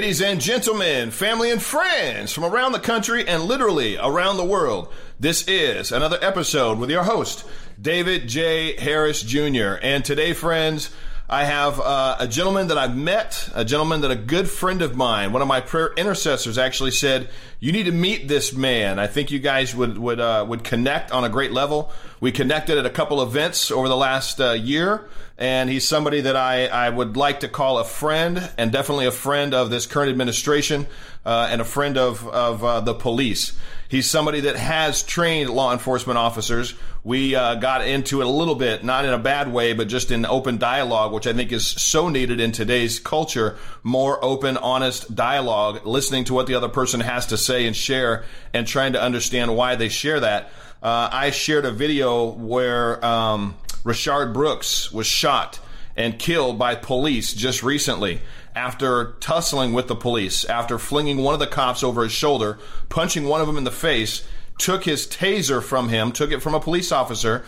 Ladies and gentlemen, family and friends from around the country and literally around the world, this is another episode with your host, David J. Harris Jr. And today, friends, I have uh, a gentleman that I've met, a gentleman that a good friend of mine, one of my prayer intercessors, actually said, "You need to meet this man. I think you guys would would uh, would connect on a great level." We connected at a couple events over the last uh, year and he's somebody that I, I would like to call a friend and definitely a friend of this current administration uh, and a friend of, of uh, the police. He's somebody that has trained law enforcement officers. We uh, got into it a little bit, not in a bad way, but just in open dialogue, which I think is so needed in today's culture. More open, honest dialogue, listening to what the other person has to say and share, and trying to understand why they share that. Uh, I shared a video where um, Rayshard Brooks was shot and killed by police just recently after tussling with the police, after flinging one of the cops over his shoulder, punching one of them in the face, took his taser from him, took it from a police officer,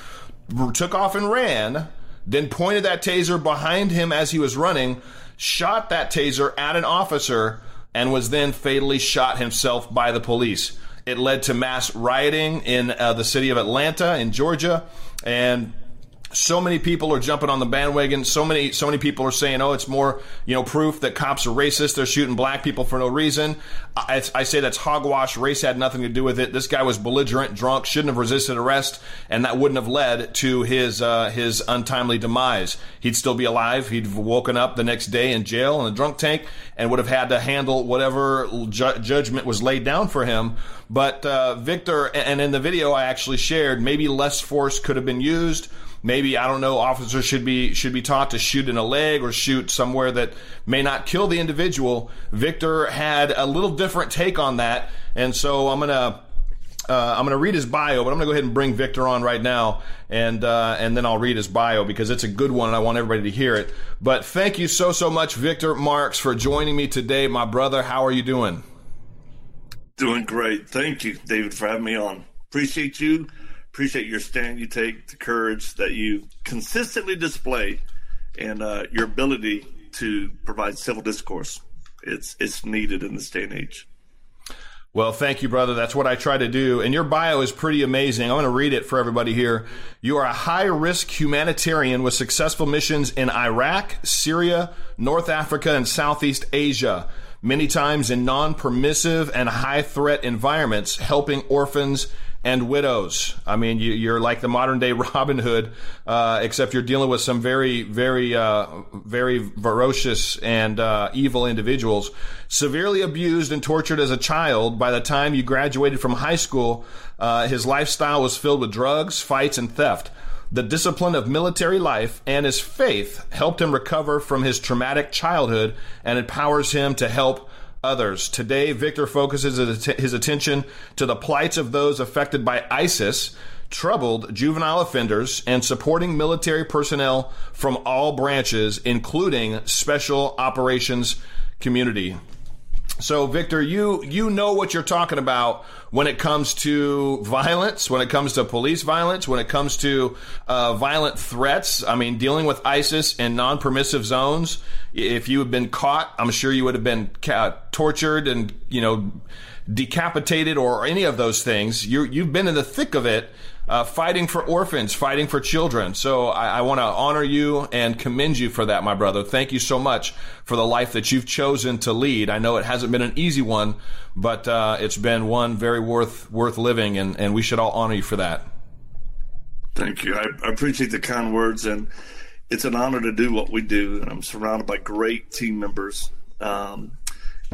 took off and ran, then pointed that taser behind him as he was running, shot that taser at an officer, and was then fatally shot himself by the police. It led to mass rioting in uh, the city of Atlanta, in Georgia, and so many people are jumping on the bandwagon. So many, so many people are saying, "Oh, it's more, you know, proof that cops are racist. They're shooting black people for no reason." I, I, say that's hogwash. Race had nothing to do with it. This guy was belligerent, drunk, shouldn't have resisted arrest, and that wouldn't have led to his uh, his untimely demise. He'd still be alive. He'd woken up the next day in jail in a drunk tank, and would have had to handle whatever ju- judgment was laid down for him. But uh, Victor, and in the video I actually shared, maybe less force could have been used maybe I don't know officers should be should be taught to shoot in a leg or shoot somewhere that may not kill the individual. Victor had a little different take on that, and so I'm gonna. Uh, I'm going to read his bio, but I'm going to go ahead and bring Victor on right now, and uh, and then I'll read his bio because it's a good one, and I want everybody to hear it. But thank you so so much, Victor Marx, for joining me today, my brother. How are you doing? Doing great. Thank you, David, for having me on. Appreciate you appreciate your stand you take, the courage that you consistently display, and uh, your ability to provide civil discourse. It's it's needed in this day and age. Well, thank you, brother. That's what I try to do. And your bio is pretty amazing. I'm going to read it for everybody here. You are a high risk humanitarian with successful missions in Iraq, Syria, North Africa, and Southeast Asia. Many times in non permissive and high threat environments, helping orphans and widows. I mean, you, are like the modern day Robin Hood, uh, except you're dealing with some very, very, uh, very ferocious and uh, evil individuals. Severely abused and tortured as a child. By the time you graduated from high school, uh, his lifestyle was filled with drugs, fights, and theft. The discipline of military life and his faith helped him recover from his traumatic childhood and empowers him to help others. Today, Victor focuses his attention to the plights of those affected by ISIS, troubled juvenile offenders, and supporting military personnel from all branches, including special operations community. So, Victor, you you know what you're talking about when it comes to violence, when it comes to police violence, when it comes to uh, violent threats. I mean, dealing with ISIS in non-permissive zones. If you had been caught, I'm sure you would have been ca- tortured and you know decapitated or any of those things. You you've been in the thick of it uh, fighting for orphans, fighting for children. So I, I want to honor you and commend you for that, my brother. Thank you so much for the life that you've chosen to lead. I know it hasn't been an easy one, but uh, it's been one very worth worth living, and, and we should all honor you for that. Thank you. I, I appreciate the kind words, and it's an honor to do what we do. And I'm surrounded by great team members um,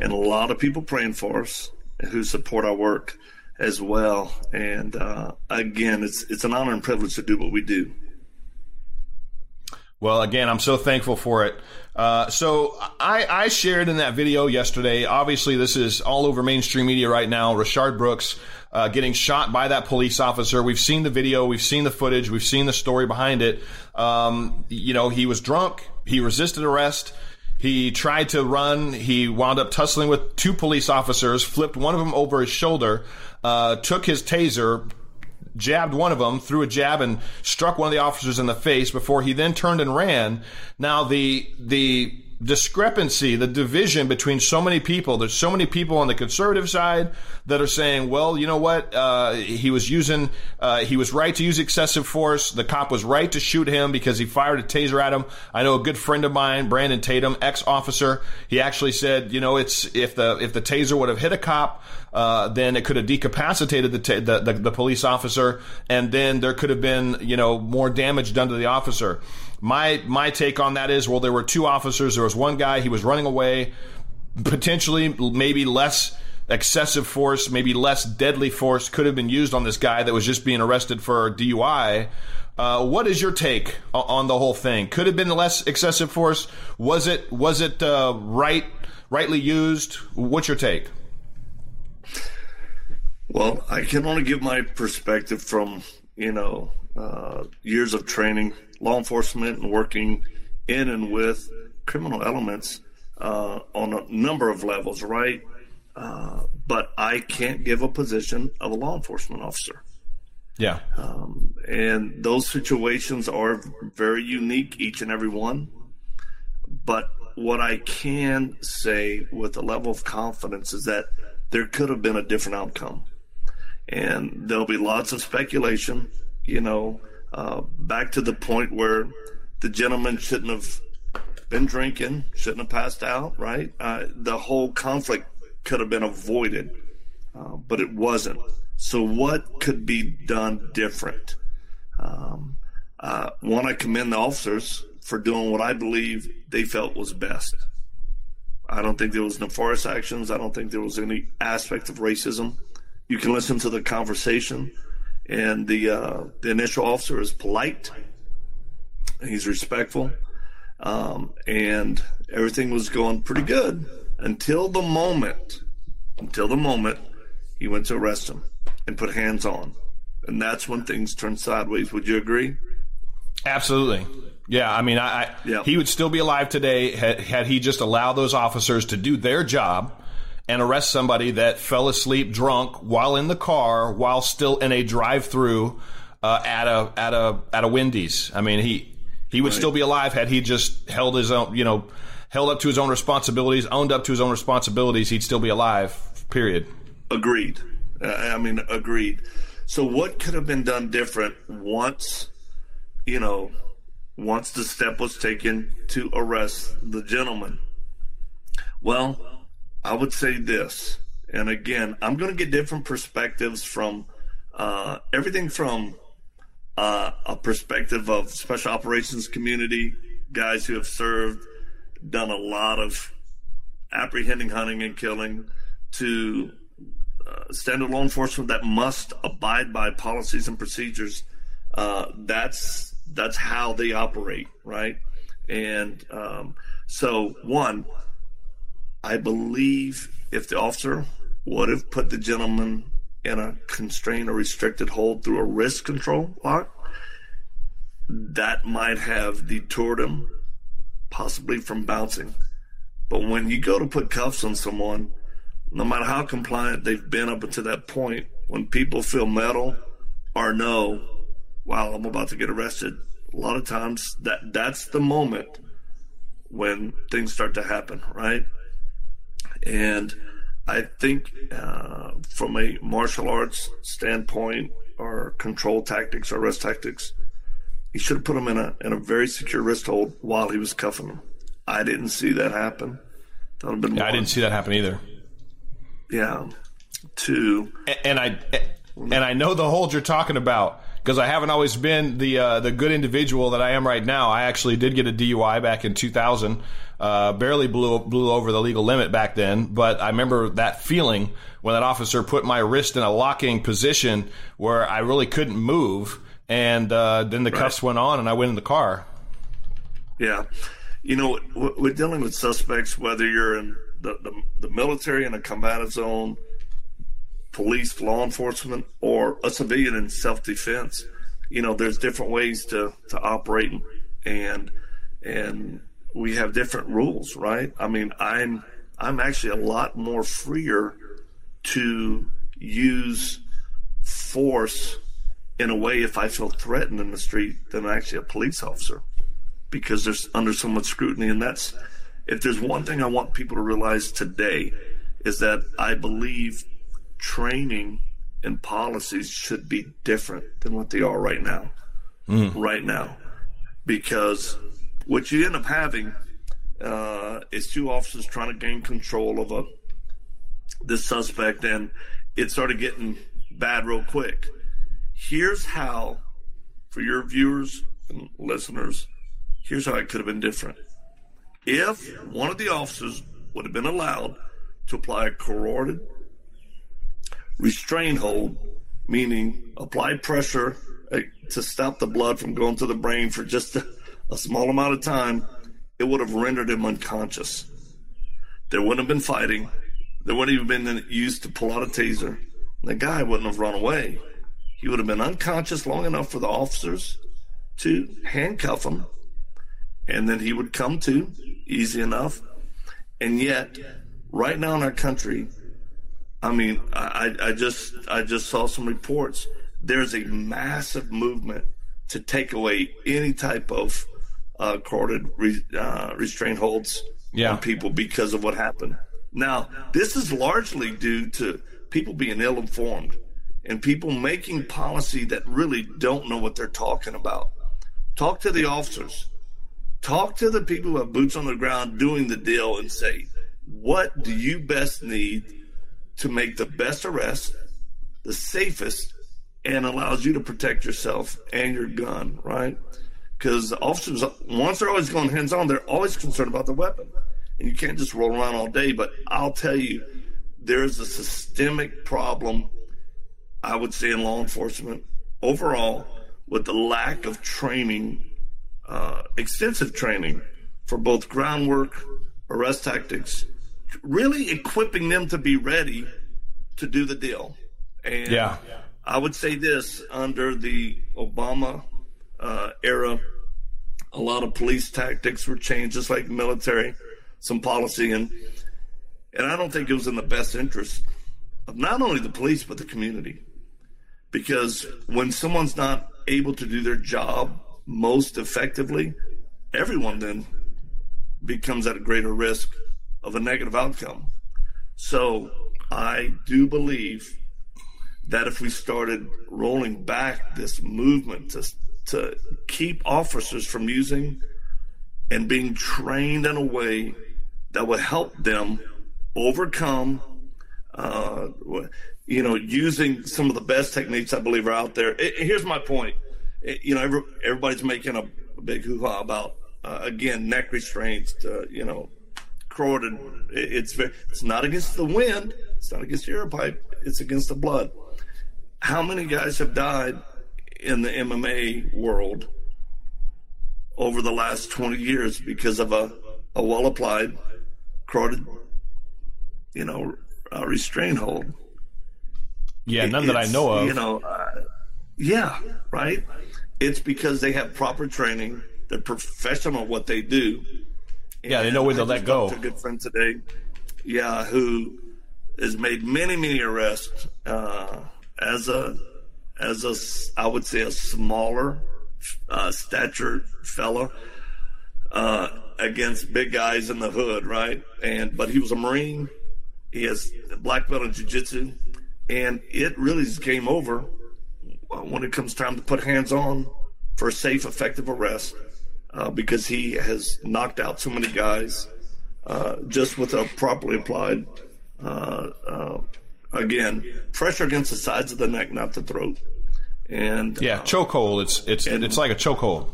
and a lot of people praying for us who support our work as well. And uh, again, it's it's an honor and privilege to do what we do. Well, again, I'm so thankful for it. Uh, so I, I, shared in that video yesterday. Obviously, this is all over mainstream media right now. Rayshard Brooks uh, getting shot by that police officer. We've seen the video, we've seen the footage, we've seen the story behind it. Um, you know, he was drunk, he resisted arrest. He tried to run. He wound up tussling with two police officers, flipped one of them over his shoulder, uh, took his taser, jabbed one of them, threw a jab, and struck one of the officers in the face before he then turned and ran. Now the the discrepancy, the division between so many people. There's so many people on the conservative side that are saying, well, you know what? Uh, he was using, uh, he was right to use excessive force. The cop was right to shoot him because he fired a taser at him. I know a good friend of mine, Brandon Tatum, ex officer. He actually said, you know, it's if the if the taser would have hit a cop, uh, then it could have decapacitated the, ta- the, the the police officer, and then there could have been, you know, more damage done to the officer. My my take on that is, well, there were two officers. There was one guy. He was running away, potentially maybe less excessive force, maybe less deadly force could have been used on this guy that was just being arrested for DUI. Uh, what is your take on the whole thing? Could have been less excessive force. Was it was it uh, right rightly used? What's your take? Well, I can only give my perspective from you know uh, years of training law enforcement and working in and with criminal elements uh, on a number of levels, right? Uh, but I can't give a position of a law enforcement officer. Yeah. Um, and those situations are very unique, each and every one. But what I can say with a level of confidence is that there could have been a different outcome. And there'll be lots of speculation, you know, uh, back to the point where the gentleman shouldn't have been drinking, shouldn't have passed out, right? Uh, the whole conflict could have been avoided, uh, but it wasn't. So, what could be done different? Um, uh, one, I commend the officers for doing what I believe they felt was best. I don't think there was nefarious actions. I don't think there was any aspect of racism. You can listen to the conversation and the uh, the initial officer is polite. He's respectful, um, and everything was going pretty good until the moment, until the moment he went to arrest him and put hands on, and that's when things turned sideways. Would you agree? Absolutely. Yeah, I mean, I, I yeah. he would still be alive today had, had he just allowed those officers to do their job and arrest somebody that fell asleep drunk while in the car while still in a drive-through uh, at a at a at a Wendy's. I mean, he he would right. still be alive had he just held his own, you know, held up to his own responsibilities, owned up to his own responsibilities. He'd still be alive. Period. Agreed. I mean, agreed. So, what could have been done different once, you know, once the step was taken to arrest the gentleman? Well, I would say this, and again, I'm going to get different perspectives from uh, everything from uh, a perspective of special operations community guys who have served, done a lot of apprehending, hunting, and killing, to uh, standard law enforcement that must abide by policies and procedures. Uh, that's that's how they operate, right? And um, so, one, I believe if the officer would have put the gentleman in a constrained or restricted hold through a wrist control lock, that might have deterred him, possibly from bouncing. But when you go to put cuffs on someone, no matter how compliant they've been up until that point, when people feel metal or know, wow, I'm about to get arrested, a lot of times that that's the moment when things start to happen, right? And I think uh, from a martial arts standpoint or control tactics or wrist tactics, he should have put him in a in a very secure wrist hold while he was cuffing him. I didn't see that happen. That would have been yeah, I didn't see that happen either. Yeah. Two. And, and I and I know the hold you're talking about because I haven't always been the uh, the good individual that I am right now. I actually did get a DUI back in 2000. Uh, barely blew blew over the legal limit back then, but I remember that feeling when that officer put my wrist in a locking position where I really couldn't move, and uh, then the right. cuffs went on, and I went in the car. Yeah, you know, we're dealing with suspects whether you're in the, the, the military in a combative zone, police, law enforcement, or a civilian in self defense. You know, there's different ways to to operate and and we have different rules, right? I mean, I'm I'm actually a lot more freer to use force in a way if I feel threatened in the street than actually a police officer because there's under so much scrutiny and that's if there's one thing I want people to realize today is that I believe training and policies should be different than what they are right now. Mm. Right now, because what you end up having uh, is two officers trying to gain control of a this suspect, and it started getting bad real quick. Here's how, for your viewers and listeners, here's how it could have been different. If one of the officers would have been allowed to apply a carotid restraint hold, meaning apply pressure uh, to stop the blood from going to the brain for just a, a small amount of time, it would have rendered him unconscious. There wouldn't have been fighting. There wouldn't even been used to pull out a taser. The guy wouldn't have run away. He would have been unconscious long enough for the officers to handcuff him, and then he would come to easy enough. And yet, right now in our country, I mean, I, I just I just saw some reports. There's a massive movement to take away any type of uh, carotid re, uh, restraint holds yeah. on people because of what happened. Now, this is largely due to people being ill informed and people making policy that really don't know what they're talking about. Talk to the officers. Talk to the people who have boots on the ground doing the deal and say, what do you best need to make the best arrest, the safest, and allows you to protect yourself and your gun, right? Because officers, once they're always going hands on, they're always concerned about the weapon. And you can't just roll around all day. But I'll tell you, there is a systemic problem, I would say, in law enforcement overall with the lack of training, uh, extensive training for both groundwork, arrest tactics, really equipping them to be ready to do the deal. And yeah. I would say this under the Obama uh, era, a lot of police tactics were changed, just like military, some policy, and and I don't think it was in the best interest of not only the police but the community, because when someone's not able to do their job most effectively, everyone then becomes at a greater risk of a negative outcome. So I do believe that if we started rolling back this movement to, to keep officers from using and being trained in a way that would help them overcome, uh, you know, using some of the best techniques I believe are out there. It, here's my point. It, you know, every, everybody's making a, big hoo-ha about, uh, again, neck restraints, to, you know, carotid. It's very, it's not against the wind. It's not against the air pipe. It's against the blood. How many guys have died in the MMA world over the last 20 years because of a, a well applied carotid, you know, uh, restraint hold? Yeah, none that I know of. You know, uh, yeah, right. It's because they have proper training. They're professional at what they do yeah, they know when to let go. a good friend today, yeah, who has made many, many arrests uh, as a as a I would say a smaller uh, stature fella uh, against big guys in the hood, right? And but he was a Marine. He has black belt in jiu-jitsu, and it really is game over when it comes time to put hands on for a safe, effective arrest uh, because he has knocked out so many guys uh, just with a properly applied, uh, uh again, pressure against the sides of the neck, not the throat. And yeah, uh, chokehold. It's it's and, it's like a chokehold.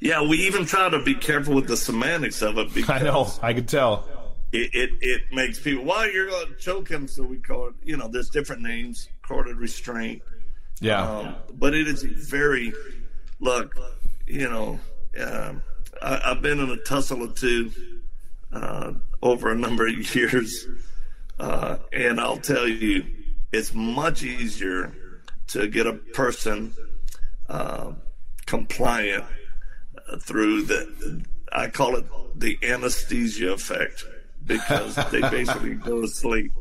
Yeah, we even try to be careful with the semantics of it. Because I know, I can tell. It, it, it makes people, well, you're going to choke him, so we call it, you know, there's different names, carotid restraint. Yeah. Um, but it is very, look, you know, uh, I, have been in a tussle or two uh, over a number of years, uh, and I'll tell you, it's much easier to get a person uh, compliant through the, I call it the anesthesia effect, because they basically go to sleep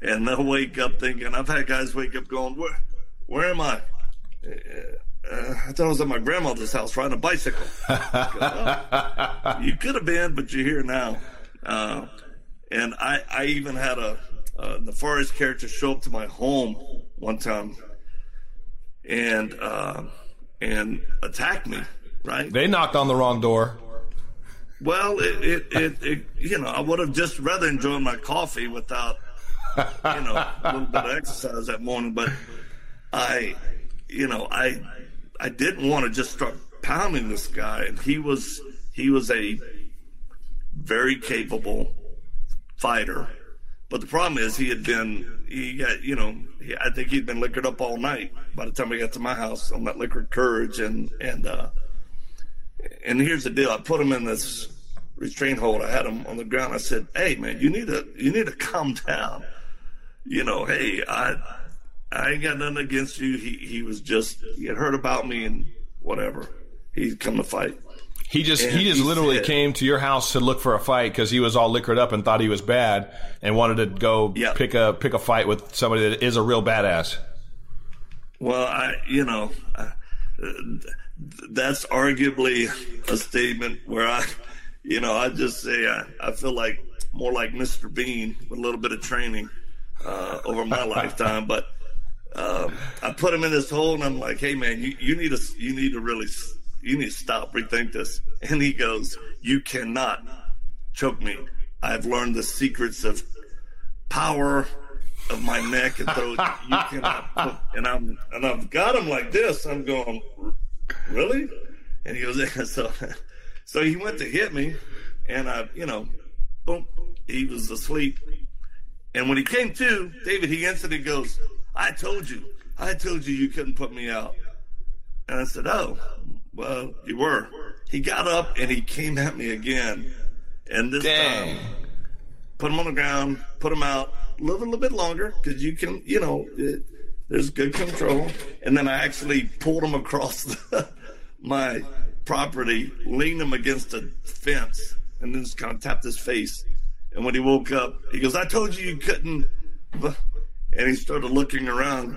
and they'll wake up thinking, I've had guys wake up going, where, where am I? Uh, I thought I was at my grandmother's house riding a bicycle. oh, you could have been, but you're here now. Uh, and I, I even had a, a nefarious character show up to my home one time and uh, and attack me. Right? They knocked on the wrong door. Well, it, it, it, it you know, I would have just rather enjoyed my coffee without, you know, a little bit of exercise that morning. But I, you know, I, I didn't want to just start pounding this guy, and he was, he was a very capable fighter. But the problem is he had been, he got, you know, he, I think he'd been liquored up all night by the time we got to my house on that liquid courage. And, and, uh, and here's the deal. I put him in this restraint hold. I had him on the ground. I said, Hey man, you need to, you need to calm down. You know, Hey, I, I ain't got nothing against you. He, he was just, he had heard about me and whatever. He'd come to fight. He just and he just he literally said, came to your house to look for a fight because he was all liquored up and thought he was bad and wanted to go yep. pick a pick a fight with somebody that is a real badass. Well, I you know uh, that's arguably a statement where I you know I just say I, I feel like more like Mr. Bean with a little bit of training uh, over my lifetime, but. Um, I put him in this hole, and I'm like, "Hey, man, you, you need to you need to really you need to stop, rethink this. And he goes, You cannot choke me. I've learned the secrets of power of my neck and throat. You cannot put, and I'm and I've got him like this. I'm going, Really? And he goes, so so he went to hit me and I, you know, boom, he was asleep. And when he came to, David, he instantly goes, I told you. I told you you couldn't put me out. And I said, Oh, well, you were. He got up and he came at me again. And this Dang. time, put him on the ground, put him out, live a little bit longer because you can, you know, it, there's good control. And then I actually pulled him across the, my property, leaned him against a fence, and then just kind of tapped his face. And when he woke up, he goes, I told you you couldn't. And he started looking around.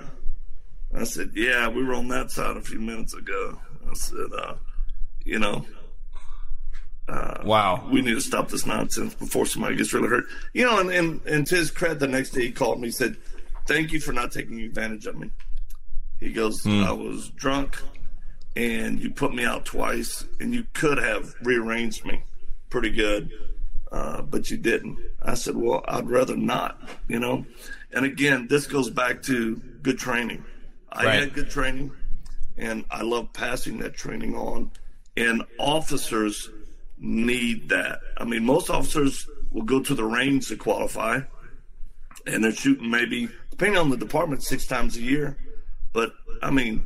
I said, Yeah, we were on that side a few minutes ago. I said, uh, you know, uh, wow, we need to stop this nonsense before somebody gets really hurt. You know, and, and, and to his credit, the next day he called me. He said, thank you for not taking advantage of me. He goes, mm. I was drunk and you put me out twice and you could have rearranged me pretty good, uh, but you didn't. I said, well, I'd rather not, you know? And again, this goes back to good training. I right. had good training and I love passing that training on. And officers need that. I mean, most officers will go to the range to qualify, and they're shooting maybe, depending on the department, six times a year. But I mean,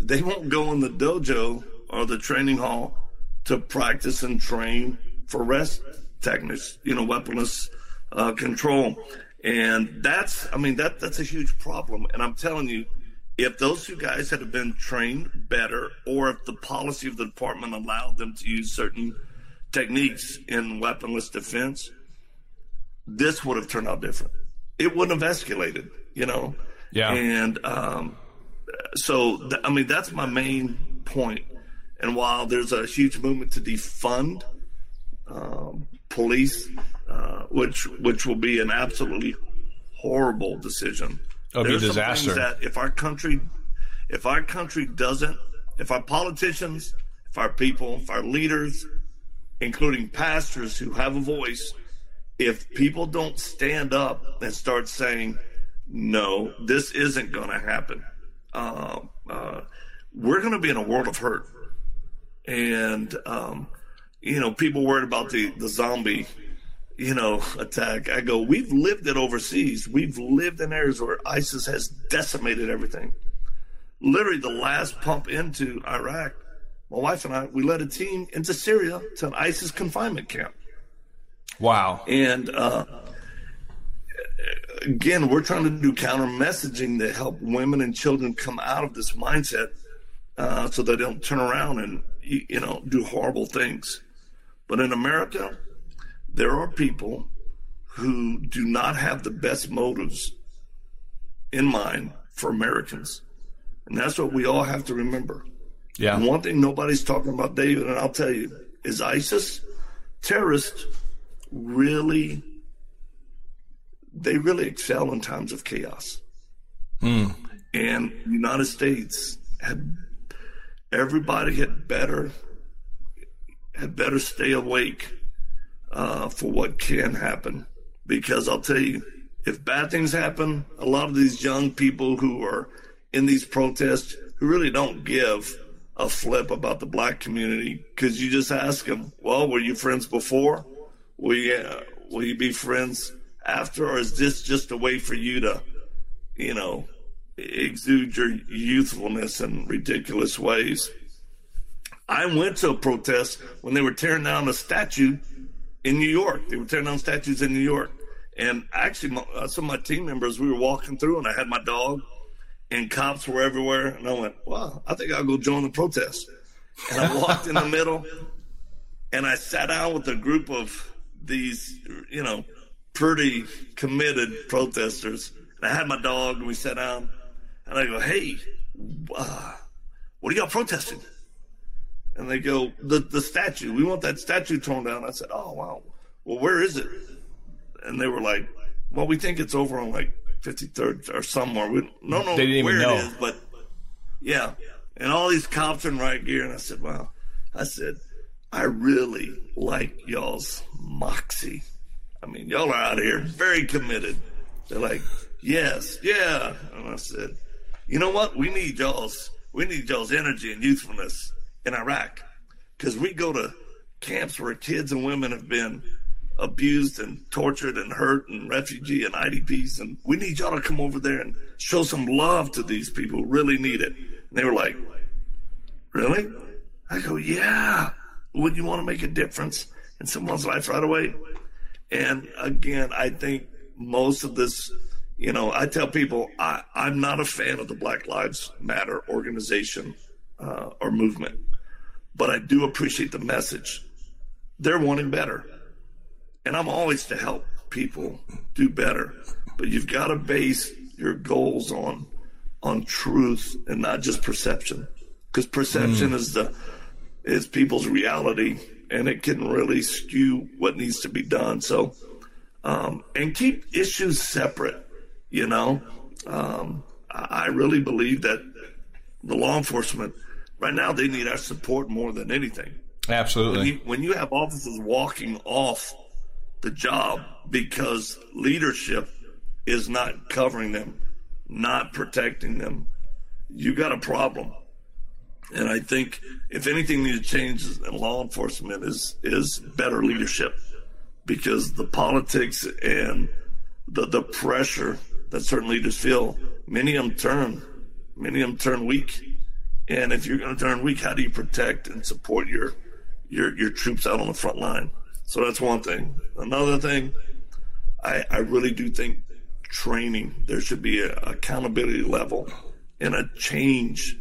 they won't go in the dojo or the training hall to practice and train for rest techniques, you know, weaponless uh, control. And that's, I mean, that that's a huge problem. And I'm telling you, if those two guys had been trained better, or if the policy of the department allowed them to use certain techniques in weaponless defense, this would have turned out different. It wouldn't have escalated, you know? Yeah. And um, so, th- I mean, that's my main point. And while there's a huge movement to defund um, police, uh, which which will be an absolutely horrible decision, It'll be a disaster. That if our country, if our country doesn't, if our politicians, if our people, if our leaders, including pastors who have a voice, if people don't stand up and start saying, no, this isn't going to happen, uh, uh, we're going to be in a world of hurt. And, um, you know, people worried about the, the zombie you know, attack. I go, we've lived it overseas. We've lived in areas where ISIS has decimated everything. Literally, the last pump into Iraq, my wife and I, we led a team into Syria to an ISIS confinement camp. Wow. And uh, again, we're trying to do counter messaging to help women and children come out of this mindset uh, so they don't turn around and, you know, do horrible things. But in America, there are people who do not have the best motives in mind for Americans. And that's what we all have to remember. Yeah. And one thing nobody's talking about, David, and I'll tell you, is ISIS terrorists really they really excel in times of chaos. Mm. And the United States had everybody had better had better stay awake uh, for what can happen. Because I'll tell you, if bad things happen, a lot of these young people who are in these protests who really don't give a flip about the black community because you just ask them, well, were you friends before? Will you, uh, will you be friends after? Or is this just a way for you to, you know, exude your youthfulness in ridiculous ways? I went to a protest when they were tearing down a statue in New York. They were tearing down statues in New York. And actually, my, uh, some of my team members, we were walking through, and I had my dog, and cops were everywhere. And I went, "Wow, I think I'll go join the protest." And I walked in the middle, and I sat down with a group of these, you know, pretty committed protesters. And I had my dog, and we sat down, and I go, "Hey, uh, what are y'all protesting?" And they go, "The the statue. We want that statue torn down." I said, "Oh wow. Well, where is it?" and they were like, "Well, we think it's over on like 53rd or somewhere. We don't know they didn't where even know. it is, but yeah." And all these cops in riot gear, and I said, "Wow," I said, "I really like y'all's moxie. I mean, y'all are out here very committed." They're like, "Yes, yeah," and I said, "You know what? We need y'all's we need y'all's energy and youthfulness in Iraq because we go to camps where kids and women have been." abused and tortured and hurt and refugee and IDPs. And we need y'all to come over there and show some love to these people who really need it. And they were like, Really? I go, Yeah. Would you want to make a difference in someone's life right away? And again, I think most of this, you know, I tell people I, I'm not a fan of the Black Lives Matter organization uh, or movement, but I do appreciate the message. They're wanting better and I'm always to help people do better. But you've got to base your goals on on truth and not just perception, because perception mm. is the is people's reality, and it can really skew what needs to be done. So, um, and keep issues separate. You know, um, I really believe that the law enforcement right now they need our support more than anything. Absolutely. When you, when you have officers walking off the job because leadership is not covering them, not protecting them. You got a problem. And I think if anything needs to change in law enforcement is is better leadership because the politics and the the pressure that certain leaders feel, many of them turn, many of them turn weak. And if you're going to turn weak, how do you protect and support your your your troops out on the front line? So that's one thing. Another thing, I, I really do think training, there should be an accountability level and a change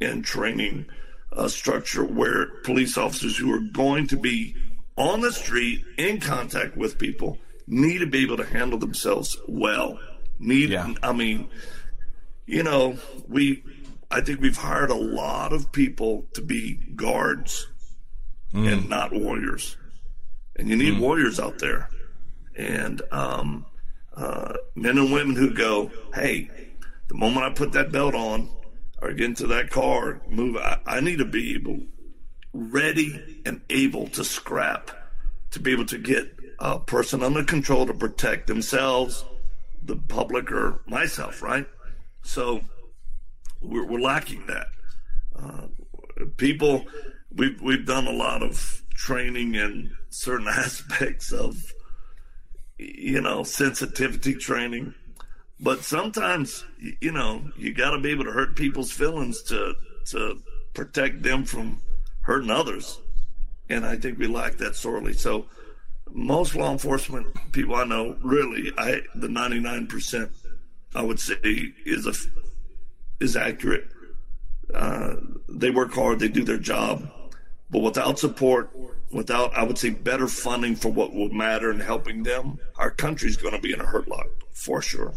in training uh, structure where police officers who are going to be on the street in contact with people need to be able to handle themselves well. Need, yeah. I mean, you know, we, I think we've hired a lot of people to be guards mm. and not warriors and you need mm. warriors out there, and um, uh, men and women who go, "Hey, the moment I put that belt on or get into that car, move, I, I need to be able, ready and able to scrap, to be able to get a person under control to protect themselves, the public, or myself, right? So we're, we're lacking that. Uh, people, we've we've done a lot of training in certain aspects of you know sensitivity training. But sometimes you know you got to be able to hurt people's feelings to to protect them from hurting others. And i think we lack that sorely. So most law enforcement people i know really i the 99% i would say is a is accurate uh, they work hard they do their job but without support, without, I would say, better funding for what will matter and helping them, our country's going to be in a hurt lot for sure.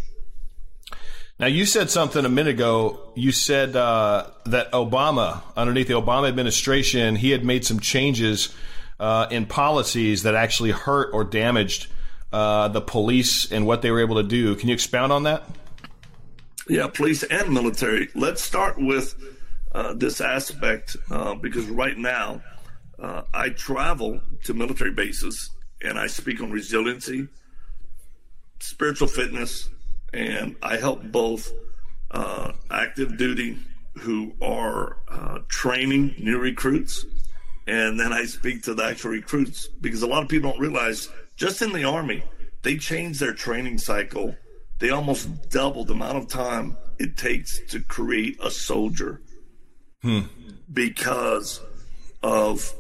Now, you said something a minute ago. You said uh, that Obama, underneath the Obama administration, he had made some changes uh, in policies that actually hurt or damaged uh, the police and what they were able to do. Can you expound on that? Yeah, police and military. Let's start with uh, this aspect uh, because right now uh, I travel to military bases and I speak on resiliency, spiritual fitness, and I help both uh, active duty who are uh, training new recruits, and then I speak to the actual recruits because a lot of people don't realize just in the Army, they change their training cycle. They almost doubled the amount of time it takes to create a soldier hmm. because of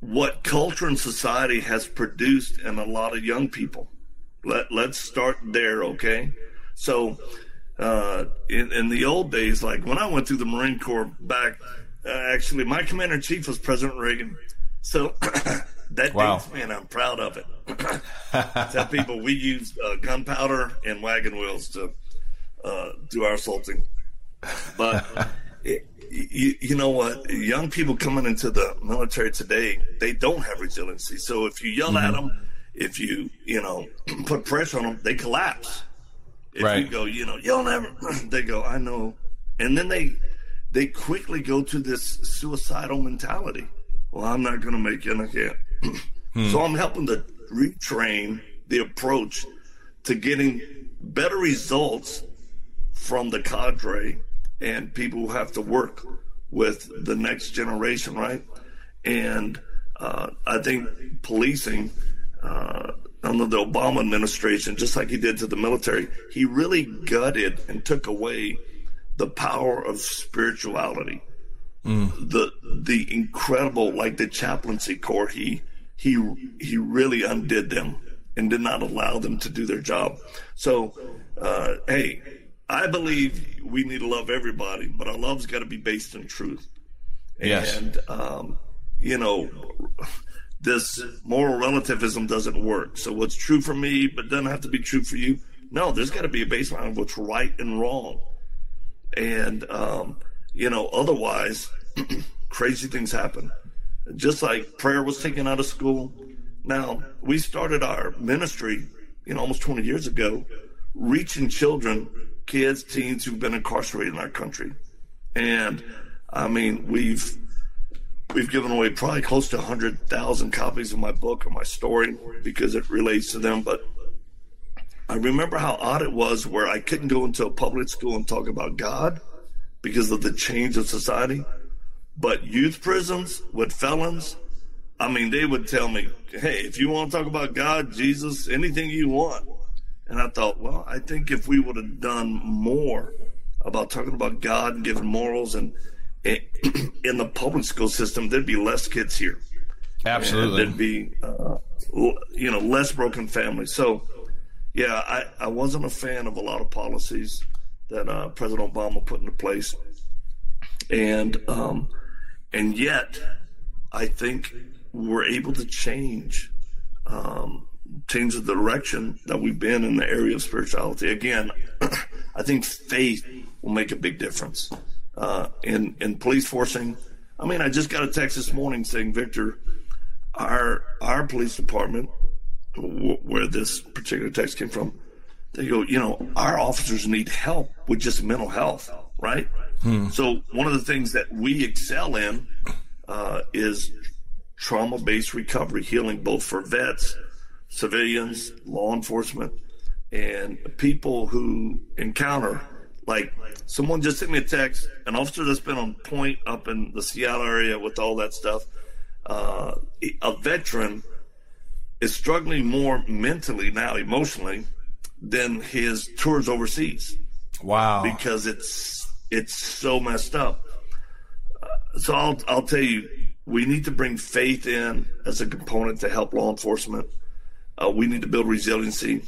what culture and society has produced in a lot of young people. Let, let's start there, okay? So, uh, in, in the old days, like when I went through the Marine Corps back, uh, actually, my commander in chief was President Reagan. So that wow. me, and I'm proud of it. Tell people we use uh, gunpowder and wagon wheels to uh, do our assaulting. But it, you, you, know what? Young people coming into the military today, they don't have resiliency. So if you yell mm-hmm. at them, if you you know put pressure on them, they collapse. If right. you go, you know, you'll never, they go, I know. And then they, they quickly go to this suicidal mentality. Well, I'm not going to make it. I can't. Hmm. So I'm helping to retrain the approach to getting better results from the cadre and people who have to work with the next generation, right? And uh, I think policing uh, under the Obama administration, just like he did to the military, he really gutted and took away the power of spirituality. Mm. The the incredible, like the chaplaincy corps, he he he really undid them and did not allow them to do their job. So, uh, hey, I believe we need to love everybody, but our love's got to be based in truth. Yes. And um, you know this moral relativism doesn't work. So what's true for me but doesn't have to be true for you. No, there's got to be a baseline of what's right and wrong. And um, you know, otherwise, crazy things happen. Just like prayer was taken out of school. Now we started our ministry, you know, almost 20 years ago, reaching children, kids, teens who've been incarcerated in our country. And I mean, we've We've given away probably close to 100,000 copies of my book or my story because it relates to them. But I remember how odd it was where I couldn't go into a public school and talk about God because of the change of society. But youth prisons with felons, I mean, they would tell me, hey, if you want to talk about God, Jesus, anything you want. And I thought, well, I think if we would have done more about talking about God and giving morals and in the public school system, there'd be less kids here. Absolutely, and there'd be uh, you know less broken families. So, yeah, I, I wasn't a fan of a lot of policies that uh, President Obama put into place, and um, and yet I think we're able to change um, change the direction that we've been in the area of spirituality. Again, I think faith will make a big difference uh, in in police forcing. I mean, I just got a text this morning saying, Victor, our our police department, w- where this particular text came from, they go, you know, our officers need help with just mental health, right? Hmm. So one of the things that we excel in uh, is trauma based recovery, healing, both for vets, civilians, law enforcement, and people who encounter like someone just sent me a text, an officer that's been on point up in the Seattle area with all that stuff. Uh, a veteran is struggling more mentally now, emotionally, than his tours overseas. Wow! Because it's it's so messed up. Uh, so I'll I'll tell you, we need to bring faith in as a component to help law enforcement. Uh, we need to build resiliency,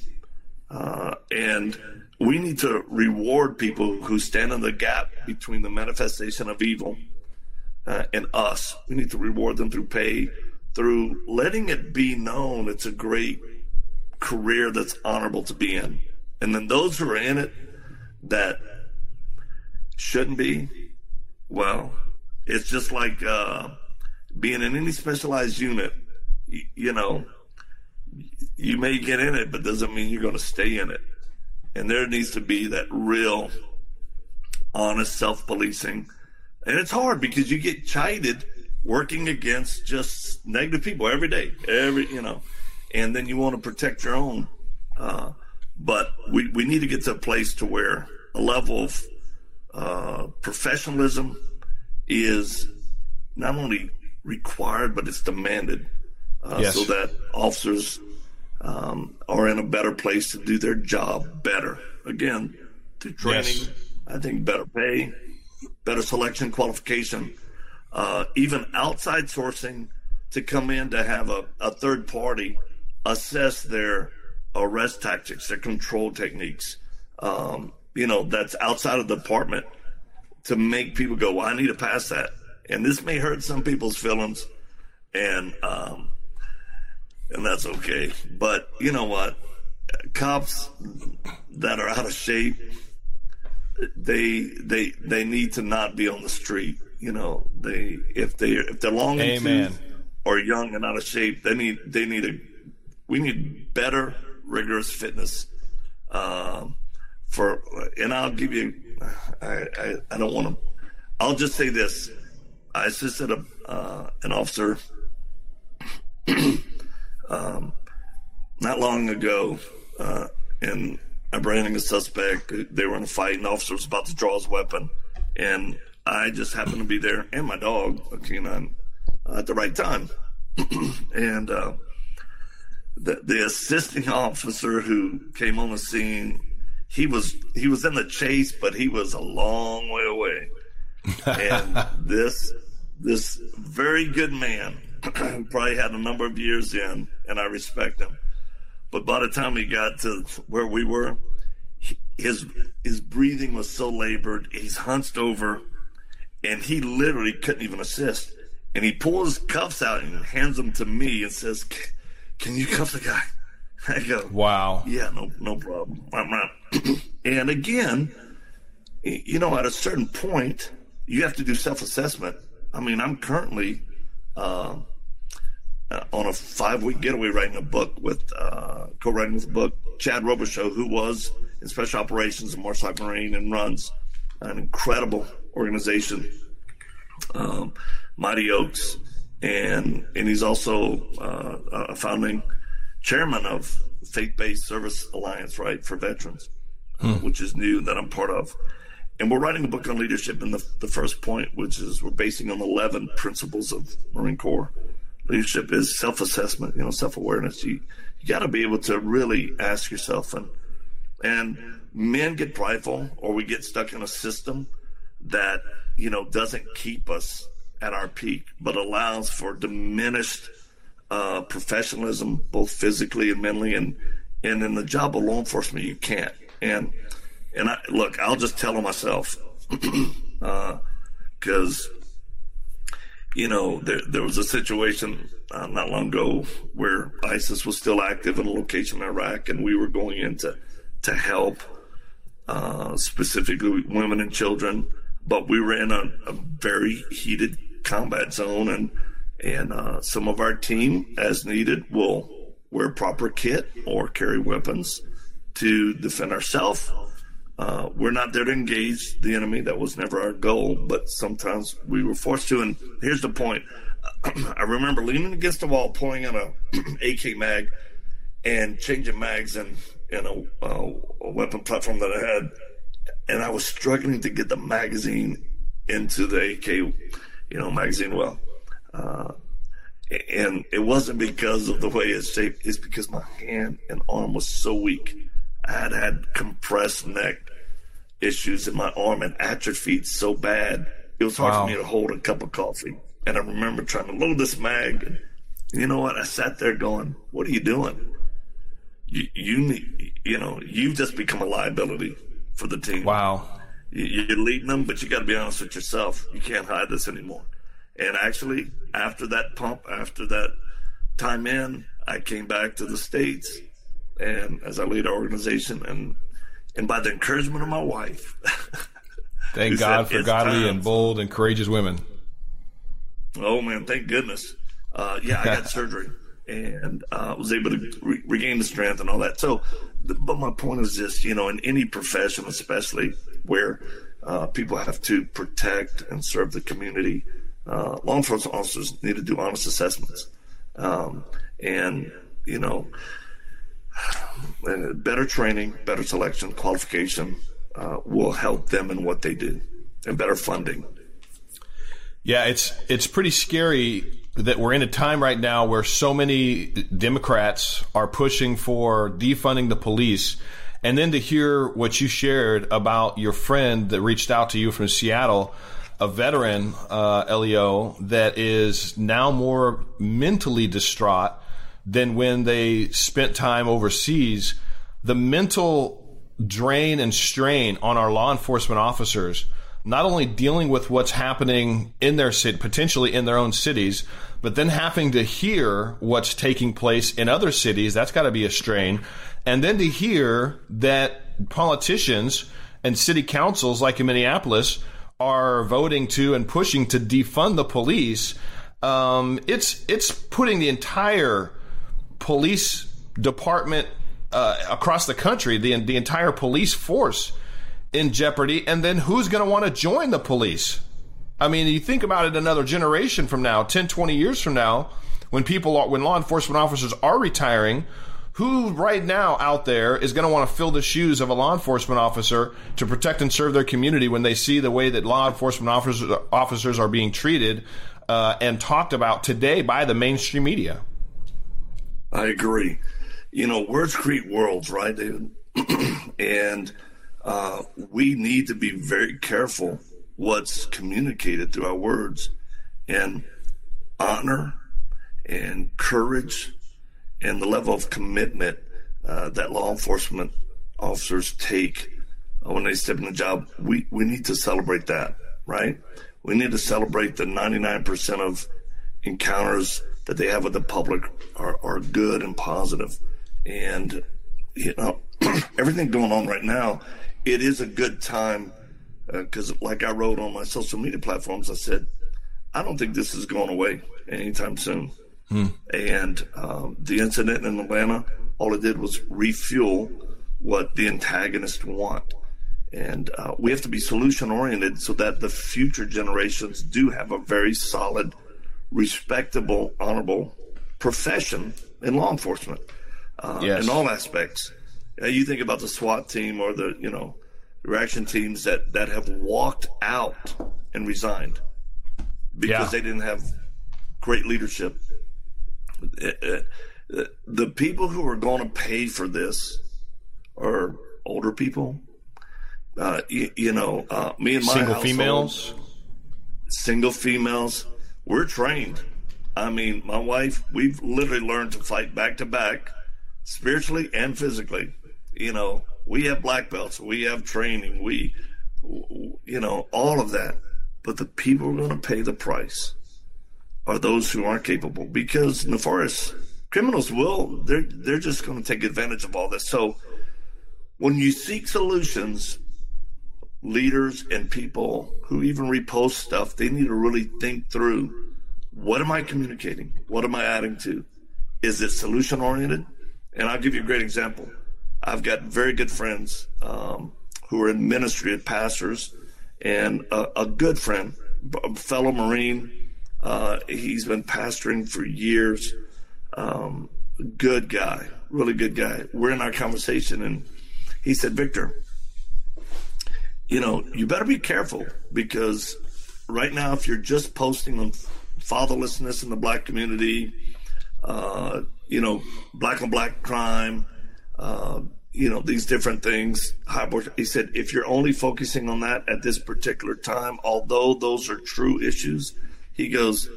uh, and we need to reward people who stand in the gap between the manifestation of evil uh, and us. We need to reward them through pay, through letting it be known it's a great career that's honorable to be in. And then those who are in it that shouldn't be. Well, it's just like uh, being in any specialized unit. You, you know, you may get in it, but doesn't mean you're going to stay in it. And there needs to be that real, honest self policing. And it's hard because you get chided working against just negative people every day, every, you know, and then you want to protect your own. Uh, but we, we need to get to a place to where a level of uh, professionalism is not only required, but it's demanded uh, yes. so that officers um, are in a better place to do their job better. Again, through training, yes. I think better pay, better selection qualification, uh, even outside sourcing to come in to have a, a third party assess their arrest tactics, their control techniques. Um, you know, that's outside of the department to make people go, well, I need to pass that. And this may hurt some people's feelings. And, um, and that's okay. But you know what? Cops that are out of shape, they they they need to not be on the street. You know, they if they if they're long Amen. or young and out of shape, they need they need a we need better rigorous fitness. Um, for and I'll give you, I I, I don't want to. I'll just say this: I assisted a uh, an officer um, not long ago, uh, and apprehending a suspect. They were in a fight, and the officer was about to draw his weapon, and I just happened to be there, and my dog, a canine, uh, at the right time, and uh, the the assisting officer who came on the scene, he was he was in the chase, but he was a long way away, and this this very good man probably had a number of years in, and I respect him. But by the time he got to where we were, his his breathing was so labored. He's hunched over, and he literally couldn't even assist. And he pulls his cuffs out and hands them to me and says, "Can you cuff the guy?" I go, "Wow, yeah, no, no problem." and again, you know, at a certain point, you have to do self assessment. I mean, I'm currently uh, uh, on a five week getaway writing a book with uh, co writing this book, Chad Robichaux, who was in special operations in Marshall Marine and runs an incredible organization, um, Mighty Oaks, and and he's also uh, a founding chairman of Faith Based Service Alliance, right, for veterans, hmm. which is new that I'm part of. And we're writing a book on leadership, and the, the first point, which is we're basing on 11 principles of Marine Corps leadership is self assessment, you know, self awareness. You you got to be able to really ask yourself, and and men get prideful, or we get stuck in a system that you know doesn't keep us at our peak, but allows for diminished uh, professionalism, both physically and mentally, and and in the job of law enforcement, you can't. And and I look, I'll just tell myself because. Uh, you know, there, there was a situation uh, not long ago where ISIS was still active in a location in Iraq, and we were going in to, to help uh, specifically women and children. But we were in a, a very heated combat zone, and and uh, some of our team, as needed, will wear proper kit or carry weapons to defend ourselves uh, we're not there to engage the enemy. That was never our goal, but sometimes we were forced to. And here's the point: I remember leaning against the wall, pulling on a AK mag, and changing mags in in a, a weapon platform that I had, and I was struggling to get the magazine into the AK, you know, magazine well. Uh, and it wasn't because of the way it's shaped; it's because my hand and arm was so weak. I had had compressed neck issues in my arm and atrophied so bad it was hard wow. for me to hold a cup of coffee. And I remember trying to load this mag, and you know what? I sat there going, "What are you doing? You, you need, you know, you've just become a liability for the team. Wow, you're leading them, but you got to be honest with yourself. You can't hide this anymore." And actually, after that pump, after that time in, I came back to the states, and as I lead our organization, and and by the encouragement of my wife, Thank God for godly time. and bold and courageous women. Oh man, thank goodness. Uh, yeah, I got surgery and uh, was able to re- regain the strength and all that. So, but my point is this: you know, in any profession, especially where uh, people have to protect and serve the community, uh, law enforcement officers need to do honest assessments, um, and you know, better training, better selection, qualification uh, will help them in what they do, and better funding. Yeah, it's it's pretty scary that we're in a time right now where so many Democrats are pushing for defunding the police. And then to hear what you shared about your friend that reached out to you from Seattle, a veteran, uh, Leo, that is now more mentally distraught than when they spent time overseas. The mental drain and strain on our law enforcement officers not only dealing with what's happening in their city, potentially in their own cities, but then having to hear what's taking place in other cities, that's got to be a strain. And then to hear that politicians and city councils like in Minneapolis are voting to and pushing to defund the police, um, it's it's putting the entire police department uh, across the country, the the entire police force in jeopardy, and then who's going to want to join the police? I mean, you think about it another generation from now, 10, 20 years from now, when people when law enforcement officers are retiring, who right now out there is going to want to fill the shoes of a law enforcement officer to protect and serve their community when they see the way that law enforcement officers, officers are being treated uh, and talked about today by the mainstream media? I agree. You know, words create worlds, right, David? and uh, we need to be very careful what's communicated through our words and honor and courage and the level of commitment uh, that law enforcement officers take when they step in the job. We, we need to celebrate that, right? We need to celebrate the 99% of encounters that they have with the public are, are good and positive. And, you know, everything going on right now it is a good time because, uh, like I wrote on my social media platforms, I said, I don't think this is going away anytime soon. Hmm. And um, the incident in Atlanta, all it did was refuel what the antagonists want. And uh, we have to be solution oriented so that the future generations do have a very solid, respectable, honorable profession in law enforcement uh, yes. in all aspects. Uh, you think about the SWAT team or the you know reaction teams that that have walked out and resigned because yeah. they didn't have great leadership. Uh, uh, the people who are going to pay for this are older people. Uh, you, you, know, uh, me and my single females, single females. We're trained. I mean, my wife, we've literally learned to fight back to back, spiritually and physically you know, we have black belts, we have training, we, you know, all of that. But the people are going to pay the price are those who aren't capable because nefarious criminals will, they're, they're just going to take advantage of all this. So when you seek solutions, leaders and people who even repost stuff, they need to really think through what am I communicating? What am I adding to? Is it solution oriented? And I'll give you a great example. I've got very good friends um, who are in ministry at pastors, and a, a good friend, a fellow Marine. Uh, he's been pastoring for years. Um, good guy, really good guy. We're in our conversation, and he said, Victor, you know, you better be careful because right now, if you're just posting on fatherlessness in the black community, uh, you know, black on black crime, uh, you know, these different things. He said, if you're only focusing on that at this particular time, although those are true issues, he goes,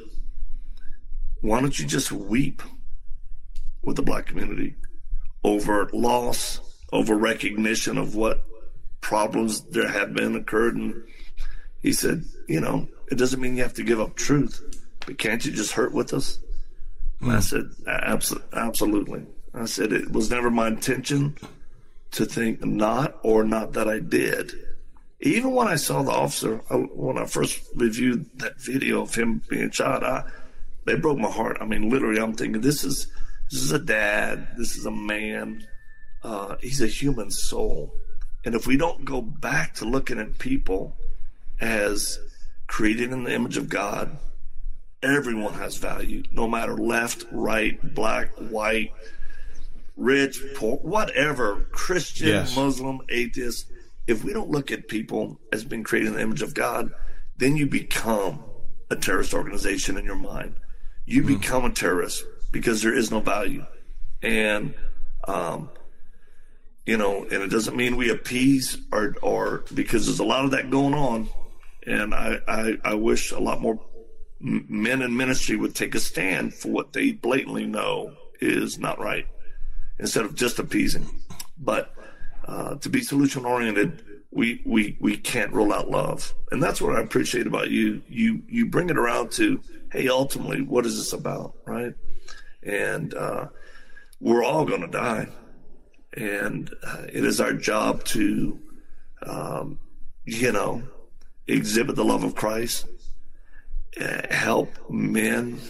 why don't you just weep with the black community over loss, over recognition of what problems there have been occurred? And he said, you know, it doesn't mean you have to give up truth, but can't you just hurt with us? And I hmm. said, absolutely. I said, it was never my intention to think not or not that I did. Even when I saw the officer, I, when I first reviewed that video of him being shot, I, they broke my heart. I mean, literally, I'm thinking this is this is a dad, this is a man, uh, he's a human soul, and if we don't go back to looking at people as created in the image of God, everyone has value, no matter left, right, black, white, rich, poor, whatever, Christian, yes. Muslim, atheist if we don't look at people as being created in the image of God, then you become a terrorist organization in your mind. You mm become a terrorist because there is no value. And, um, you know, and it doesn't mean we appease or, or because there's a lot of that going on. And I, I, I wish a lot more men in ministry would take a stand for what they blatantly know is not right instead of just appeasing. But uh, to be solution oriented, we, we, we can't rule out love. And that's what I appreciate about you. You, you bring it around to, Hey, ultimately, what is this about? Right. And, uh, we're all going to die. And uh, it is our job to, um, you know, exhibit the love of Christ, uh, help men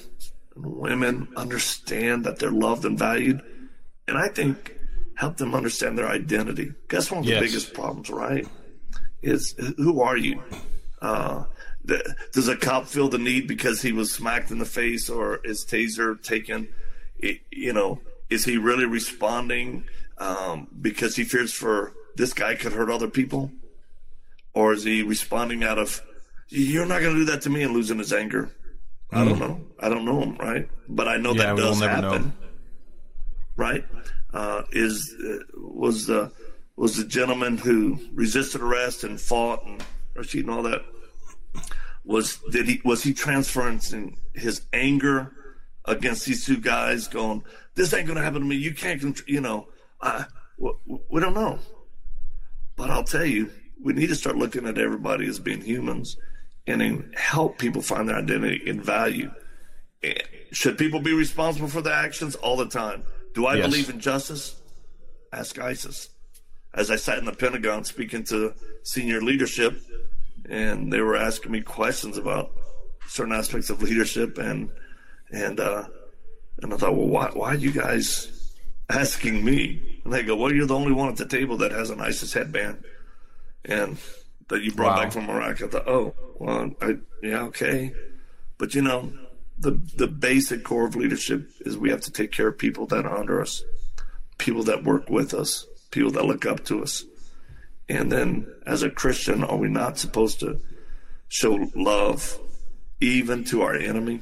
and women understand that they're loved and valued. And I think help them understand their identity. That's one of the yes. biggest problems, right? Is who are you? Uh, the, does a cop feel the need because he was smacked in the face or is taser taken? It, you know, is he really responding um, because he fears for this guy could hurt other people, or is he responding out of you're not going to do that to me and losing his anger? Mm. I don't hmm. know. I don't know him, right? But I know yeah, that does happen, know. right? Uh, is uh, was the was the gentleman who resisted arrest and fought and Rashid and all that. Was did he was he transferring his anger against these two guys, going, "This ain't to happen to me. You can't, you know." I, we don't know, but I'll tell you, we need to start looking at everybody as being humans and help people find their identity and value. Should people be responsible for their actions all the time? Do I yes. believe in justice? Ask ISIS. As I sat in the Pentagon speaking to senior leadership, and they were asking me questions about certain aspects of leadership, and and uh, and I thought, well, why why are you guys asking me? And they go, well, you're the only one at the table that has an ISIS headband, and that you brought wow. back from Iraq. I thought, oh, well, I, yeah, okay, but you know, the the basic core of leadership is we have to take care of people that are under us, people that work with us, people that look up to us. And then as a Christian, are we not supposed to show love even to our enemy?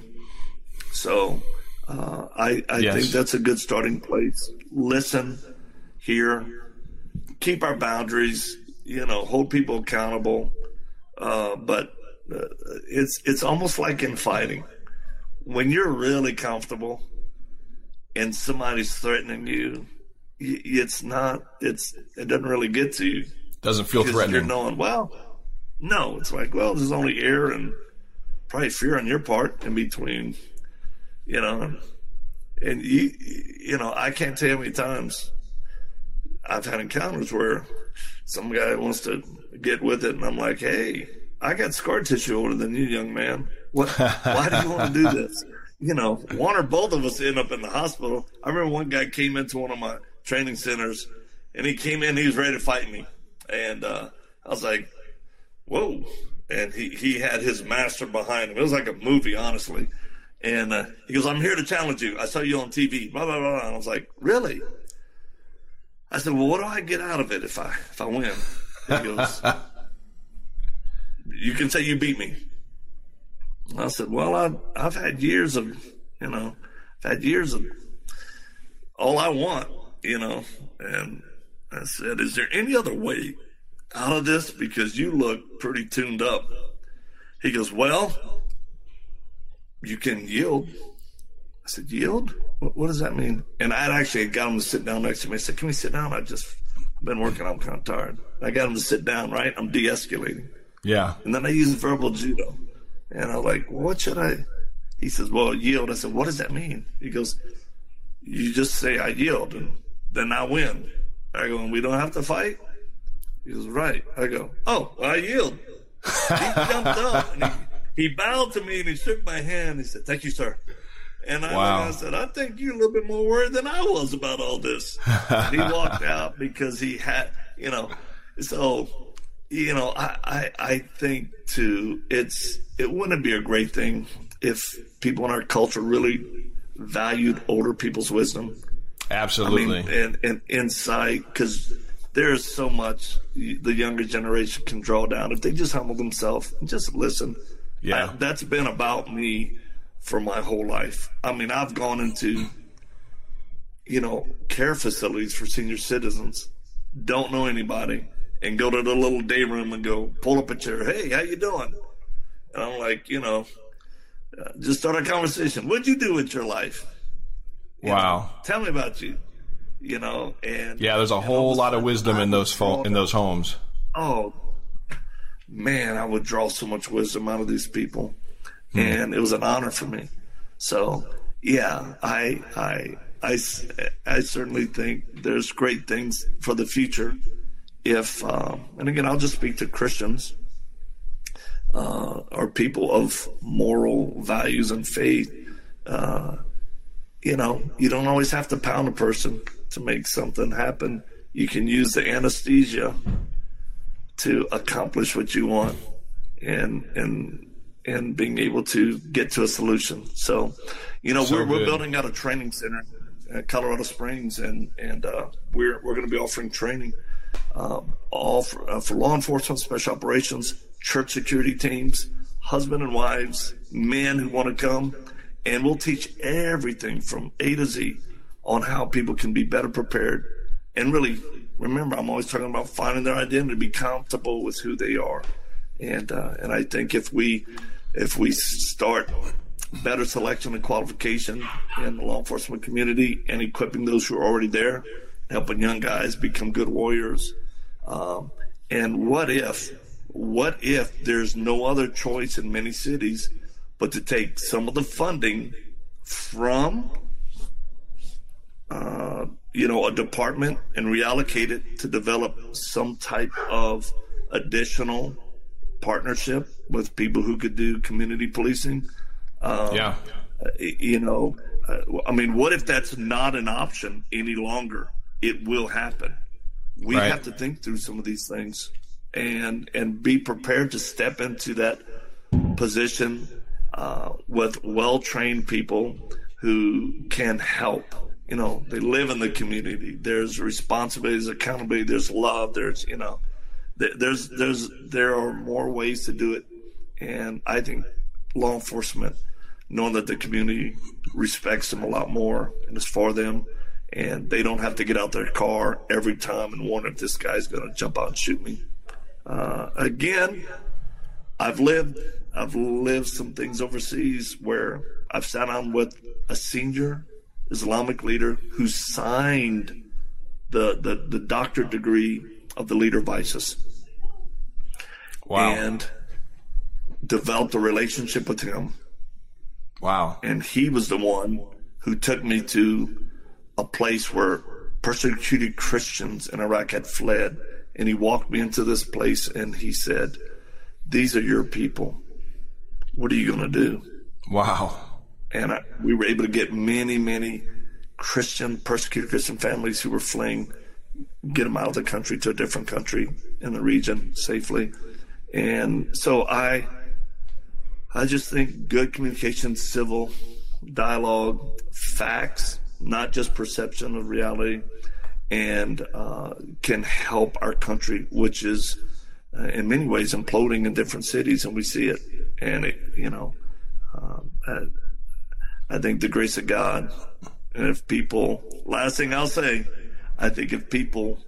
So uh, I, I yes. think that's a good starting place. Listen, hear, keep our boundaries, you know, hold people accountable. Uh, but uh, it's it's almost like in fighting when you're really comfortable and somebody's threatening you, it's not, it's, it doesn't really get to you. Doesn't feel threatening. You're knowing, well, no, it's like, well, there's only air and probably fear on your part in between, you know, and you, you know, I can't tell you how many times I've had encounters where some guy wants to get with it, and I'm like, hey, I got scar tissue older than you, young man. What? Why do you want to do this? You know, one or both of us end up in the hospital. I remember one guy came into one of my training centers, and he came in. He was ready to fight me, and uh, I was like, "Whoa!" And he he had his master behind him. It was like a movie, honestly. And uh, he goes, "I'm here to challenge you. I saw you on TV." Blah blah blah. And I was like, "Really?" I said, "Well, what do I get out of it if I if I win?" He goes, "You can say you beat me." I said, well, I've, I've had years of, you know, I've had years of all I want, you know, and I said, is there any other way out of this? Because you look pretty tuned up. He goes, well, you can yield. I said, yield? What, what does that mean? And I actually got him to sit down next to me. I said, can we sit down? I just been working. I'm kind of tired. I got him to sit down, right? I'm de-escalating. Yeah. And then I use verbal judo. And I'm like, what should I? He says, well, yield. I said, what does that mean? He goes, you just say I yield and then I win. I go, we don't have to fight. He goes, right. I go, oh, I yield. he jumped up and he, he bowed to me and he shook my hand. He said, thank you, sir. And I, wow. I, said, I think you're a little bit more worried than I was about all this. and he walked out because he had, you know, so, you know, I, I, I think too, it's, it wouldn't be a great thing if people in our culture really valued older people's wisdom. Absolutely. I mean, and, and insight, because there is so much the younger generation can draw down if they just humble themselves and just listen. Yeah. I, that's been about me for my whole life. I mean, I've gone into, you know, care facilities for senior citizens, don't know anybody, and go to the little day room and go pull up a chair. Hey, how you doing? And I'm like, you know, uh, just start a conversation. What'd you do with your life? You wow. Know, tell me about you. You know, and yeah, there's a whole lot of wisdom in those fo- in those homes. Oh man, I would draw so much wisdom out of these people, hmm. and it was an honor for me. So yeah, I I I I certainly think there's great things for the future. If uh, and again, I'll just speak to Christians uh, or people of moral values and faith. Uh, you know, you don't always have to pound a person to make something happen. You can use the anesthesia to accomplish what you want, and and and being able to get to a solution. So, you know, so we're, we're building out a training center at Colorado Springs, and and uh, we're we're going to be offering training um, all for, uh, for law enforcement, special operations, church security teams, husband and wives, men who want to come, and we'll teach everything from A to Z on how people can be better prepared. And really remember I'm always talking about finding their identity, be comfortable with who they are, and uh, and I think if we if we start better selection and qualification in the law enforcement community and equipping those who are already there, helping young guys become good warriors. Um, and what if, what if there's no other choice in many cities but to take some of the funding from, uh, you know, a department and reallocate it to develop some type of additional partnership with people who could do community policing. Um, yeah. You know, uh, I mean, what if that's not an option any longer? It will happen. We right. have to think through some of these things and and be prepared to step into that position uh, with well trained people who can help. You know, they live in the community. There's responsibility, there's accountability, there's love. There's you know, there's there's there are more ways to do it, and I think law enforcement, knowing that the community respects them a lot more and is for them, and they don't have to get out their car every time and wonder if this guy's going to jump out and shoot me. Uh, again, I've lived I've lived some things overseas where I've sat down with a senior Islamic leader who signed the the, the doctorate degree of the leader of ISIS. Wow. And developed a relationship with him. Wow. And he was the one who took me to a place where persecuted Christians in Iraq had fled. And he walked me into this place and he said, These are your people. What are you going to do? Wow. And I, we were able to get many, many Christian, persecuted Christian families who were fleeing, get them out of the country to a different country in the region safely. And so I, I just think good communication, civil dialogue, facts, not just perception of reality, and uh, can help our country, which is uh, in many ways imploding in different cities, and we see it. And it, you know, um, I, I think the grace of God, and if people, last thing I'll say, I think if people,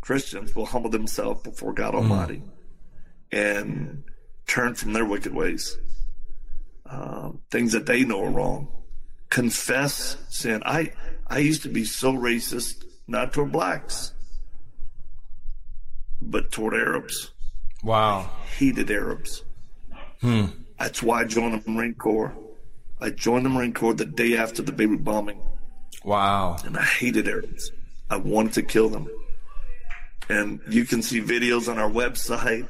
Christians, will humble themselves before God mm-hmm. Almighty and turn from their wicked ways, uh, things that they know are wrong, confess sin. I I used to be so racist, not toward blacks, but toward Arabs. Wow. I hated Arabs. Hmm. That's why I joined the Marine Corps. I joined the Marine Corps the day after the Beirut bombing. Wow. And I hated Arabs. I wanted to kill them. and you can see videos on our website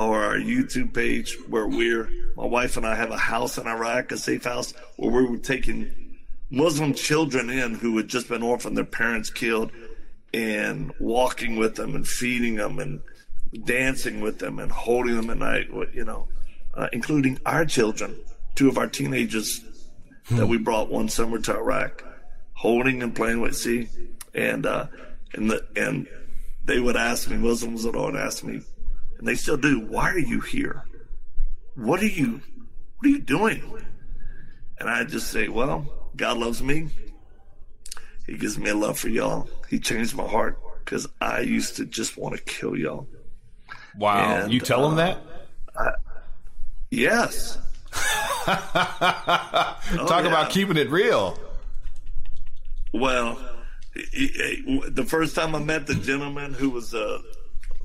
or our YouTube page where we're my wife and I have a house in Iraq, a safe house, where we were taking Muslim children in who had just been orphaned, their parents killed, and walking with them and feeding them and dancing with them and holding them at night, you know, uh, including our children, two of our teenagers hmm. that we brought one summer to Iraq, holding and playing with. See, and uh, and the and they would ask me, Muslims would all ask me, and they still do, why are you here? What are you, what are you doing? And I just say, well, God loves me. He gives me a love for y'all. He changed my heart because I used to just want to kill y'all. Wow. And, you tell uh, him that? I, yes. Talk oh, yeah. about keeping it real. Well, the first time I met the gentleman who was a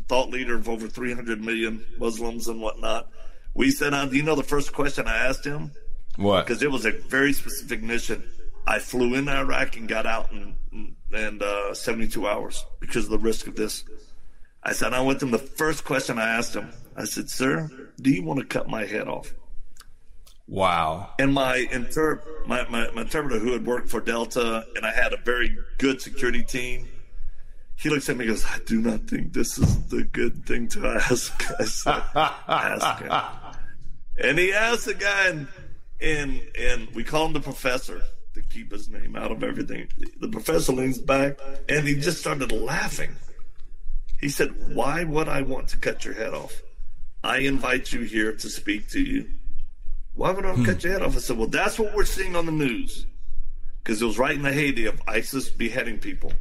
thought leader of over 300 million Muslims and whatnot, we said, uh, "Do you know the first question I asked him?" What? Because it was a very specific mission. I flew in Iraq and got out in, in uh, 72 hours because of the risk of this. I said, I went to him. The first question I asked him, I said, "Sir, do you want to cut my head off?" Wow. And my, inter- my, my, my interpreter, who had worked for Delta, and I had a very good security team, he looks at me and goes, I do not think this is the good thing to ask. I said, ask him. And he asked the guy, and, and, and we call him the professor to keep his name out of everything. The professor leans back and he just started laughing. He said, Why would I want to cut your head off? I invite you here to speak to you. Why would I hmm. cut your head off? I said, Well, that's what we're seeing on the news. Because it was right in the heyday of ISIS beheading people.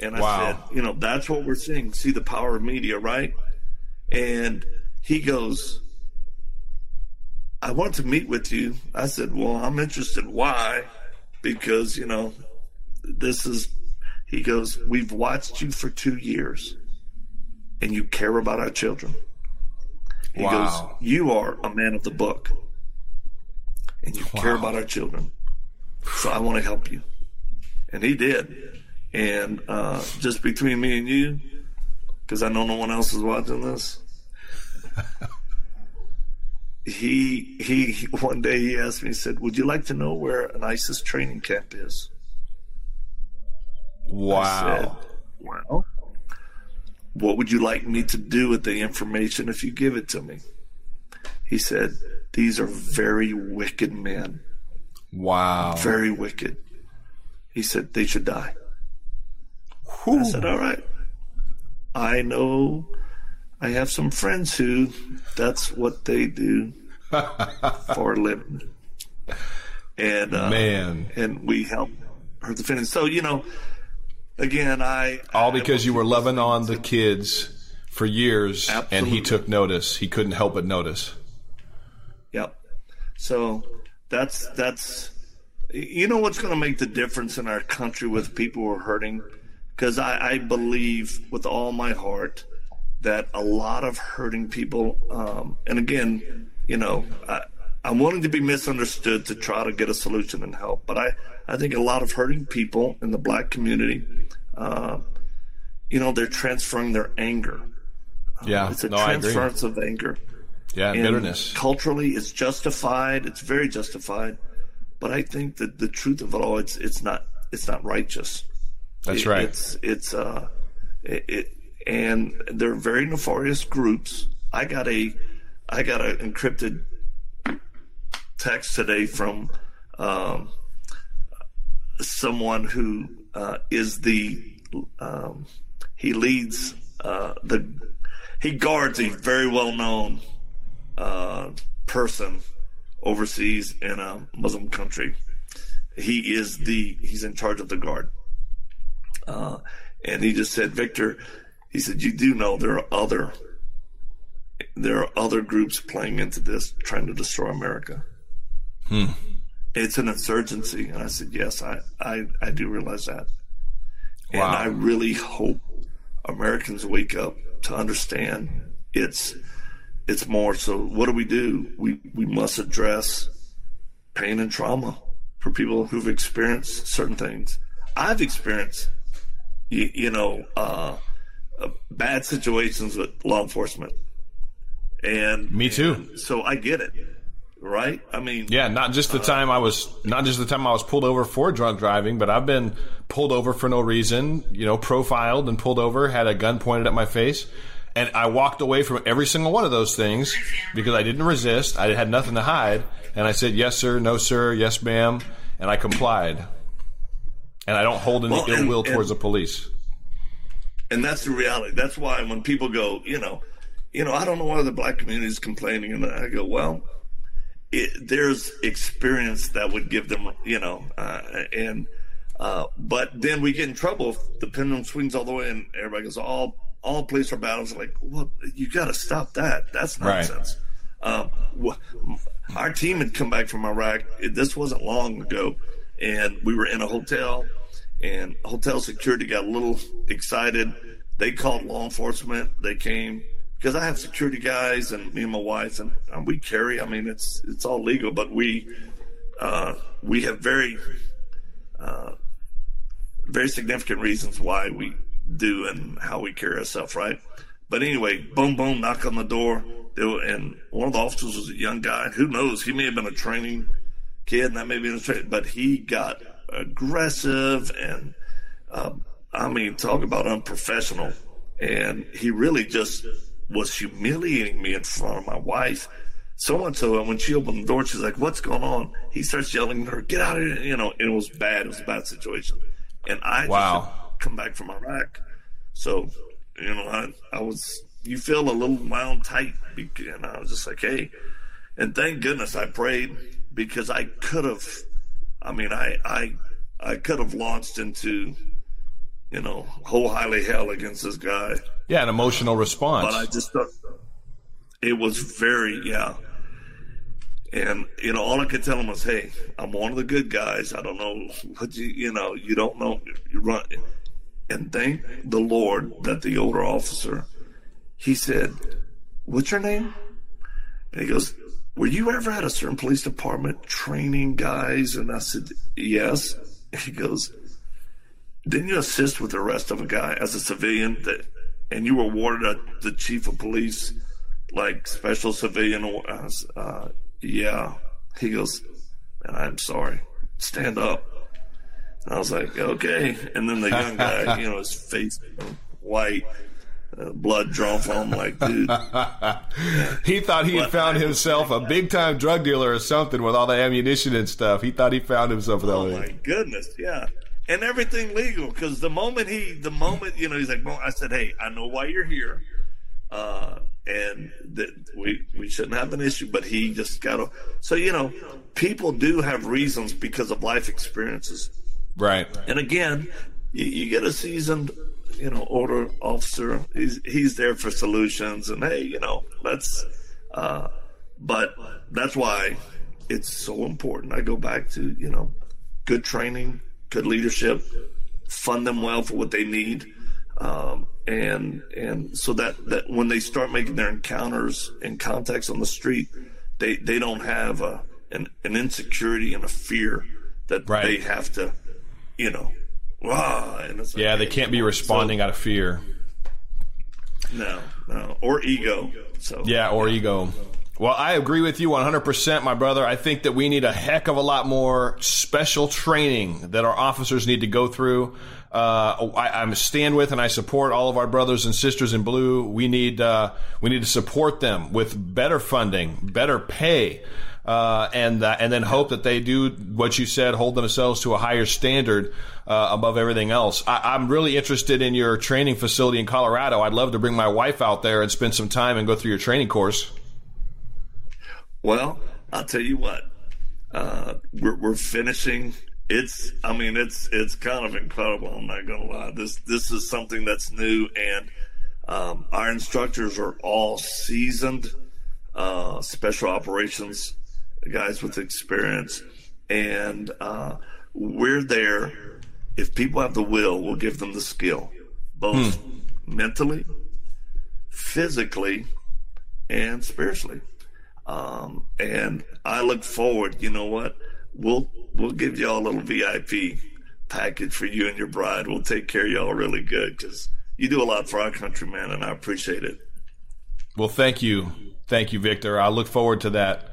And I wow. said, You know, that's what we're seeing. See the power of media, right? And he goes, I want to meet with you. I said, Well, I'm interested. Why? Because, you know, this is, he goes, We've watched you for two years and you care about our children. He wow. goes, You are a man of the book and you wow. care about our children. So I want to help you. And he did. And uh, just between me and you, because I know no one else is watching this. he he one day he asked me, he said, Would you like to know where an ISIS training camp is? Wow. Said, well, what would you like me to do with the information if you give it to me? He said, These are very wicked men. Wow. Very wicked. He said, They should die. Whew. I said, All right. I know I have some friends who that's what they do for a living. And uh, man, and we help her defend. So you know, again, I all because I you were loving on the kids for years, Absolutely. and he took notice. He couldn't help but notice. Yep. So that's that's you know what's going to make the difference in our country with people who are hurting because I, I, believe with all my heart that a lot of hurting people um, and again you know I, i'm willing to be misunderstood to try to get a solution and help but i i think a lot of hurting people in the black community uh, you know, they're transferring their anger. Yeah, uh, it's a no, transference of anger. Yeah, and bitterness. Culturally, it's justified. It's very justified. But I think that the truth of it all, it's it's not it's not righteous. That's it, right. It's it's uh, it, it and they're very nefarious groups. I got a I got an encrypted text today from um, someone who uh, is the um, he leads uh, the he guards a very well known uh, person overseas in a Muslim country. He is the he's in charge of the guard, uh, and he just said, Victor, he said, you do know there are other there are other groups playing into this, trying to destroy America. Hmm. It's an insurgency, and I said, yes, I I, I do realize that. Wow. And I really hope Americans wake up to understand it's it's more. So what do we do? We we must address pain and trauma for people who've experienced certain things. I've experienced, you, you know, uh, uh, bad situations with law enforcement. And me too. And so I get it, right? I mean, yeah, not just the time I was, not just the time I was pulled over for drunk driving, but I've been pulled over for no reason, you know, profiled and pulled over, had a gun pointed at my face. And I walked away from every single one of those things because I didn't resist. I had nothing to hide. And I said, yes, sir, no, sir, yes, ma'am. And I complied. And I don't hold any well, ill will towards the police. And that's the reality. That's why when people go, you know, you know, I don't know why the black community is complaining. And I go, well, it, there's experience that would give them, you know, uh, and, uh, but then we get in trouble if the pendulum swings all the way and everybody goes, all all police are bad. I like, well, you got to stop that. That's nonsense. Right. Um, our team had come back from Iraq. This wasn't long ago, and we were in a hotel, and hotel security got a little excited. They called law enforcement. They came because I have security guys and me and my wife, and, and we carry. I mean, it's it's all legal, but we uh, we have very uh, very significant reasons why we do and how we carry ourselves, right? But anyway, boom, boom, knock on the door. Were, and one of the officers was a young guy. Who knows? He may have been a training kid, and that may be a training, but he got aggressive and, um, I mean, talk about unprofessional. And he really just was humiliating me in front of my wife. So much so, and when she opened the door, she's like, "What's going on?" He starts yelling at her, "Get out of here!" You know, and it was bad. It was a bad situation. And I wow come back from Iraq. So, you know, I, I was, you feel a little wound tight. And I was just like, hey, and thank goodness I prayed because I could have, I mean, I, I, I could have launched into, you know, whole highly hell against this guy. Yeah, an emotional response. But I just thought it was very, yeah. And you know, all I could tell him was, "Hey, I'm one of the good guys. I don't know what you, you know, you don't know. You run and thank the Lord that the older officer, he said, What's your name? And he goes, Were you ever at a certain police department training guys? And I said, Yes. He goes, Didn't you assist with the arrest of a guy as a civilian that, and you were awarded a, the chief of police, like special civilian? Uh, yeah. He goes, and I'm sorry. Stand up. I was like, okay. And then the young guy, you know, his face white, blood drawn from him, like, dude. he thought he had found himself a big time drug dealer or something with all the ammunition and stuff. He thought he found himself that oh way. Oh my goodness, yeah. And everything legal because the moment he, the moment you know, he's like, I said, hey, I know why you're here, uh, and that we we shouldn't have an issue, but he just got to. So you know, people do have reasons because of life experiences Right. And again, you, you get a seasoned, you know, order officer. He's he's there for solutions, and hey, you know, let's. Uh, but that's why it's so important. I go back to you know, good training, good leadership, fund them well for what they need. Um, and and so that, that when they start making their encounters and contacts on the street, they, they don't have a, an, an insecurity and a fear that right. they have to you know, wow. yeah, they can't be responding so, out of fear. No, no, or ego. So yeah, or ego. Well, I agree with you 100%, my brother. I think that we need a heck of a lot more special training that our officers need to go through. Uh, I, I, stand with and I support all of our brothers and sisters in blue. We need uh, we need to support them with better funding, better pay uh, and uh, and then hope that they do what you said, hold themselves to a higher standard uh, above everything else. I, am really interested in your training facility in Colorado. I'd love to bring my wife out there and spend some time and go through your training course. Well, I'll tell you what, uh, we're, we're finishing. It's, I mean, it's it's kind of incredible. I'm not gonna lie. This this is something that's new, and um, our instructors are all seasoned uh, special operations guys with experience, and uh, we're there. If people have the will, we'll give them the skill, both hmm. mentally, physically, and spiritually. Um, and I look forward. You know what? We'll we'll give y'all a little VIP package for you and your bride. We'll take care of y'all really good because you do a lot for our country, man, and I appreciate it. Well, thank you. Thank you, Victor. I look forward to that.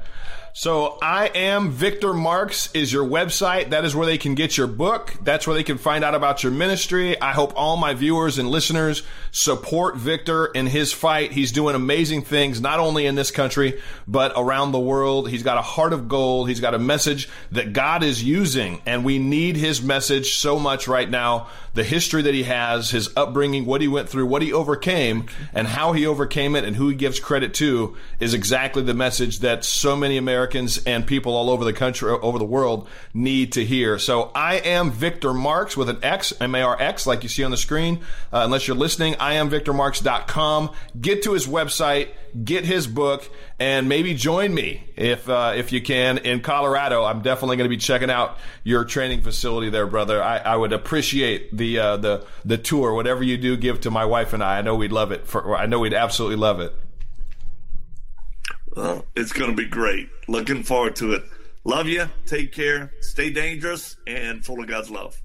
So I am Victor Marx is your website. That is where they can get your book. That's where they can find out about your ministry. I hope all my viewers and listeners support Victor in his fight. He's doing amazing things, not only in this country, but around the world. He's got a heart of gold. He's got a message that God is using and we need his message so much right now. The history that he has, his upbringing, what he went through, what he overcame and how he overcame it and who he gives credit to is exactly the message that so many Americans Americans and people all over the country, over the world need to hear. So I am Victor Marx with an X, M A R X, like you see on the screen. Uh, unless you're listening, I am VictorMarx.com. Get to his website, get his book, and maybe join me if uh, if you can in Colorado. I'm definitely going to be checking out your training facility there, brother. I, I would appreciate the uh, the the tour. Whatever you do, give to my wife and I. I know we'd love it. For, I know we'd absolutely love it. Well, it's going to be great. Looking forward to it. Love you. Take care. Stay dangerous and full of God's love.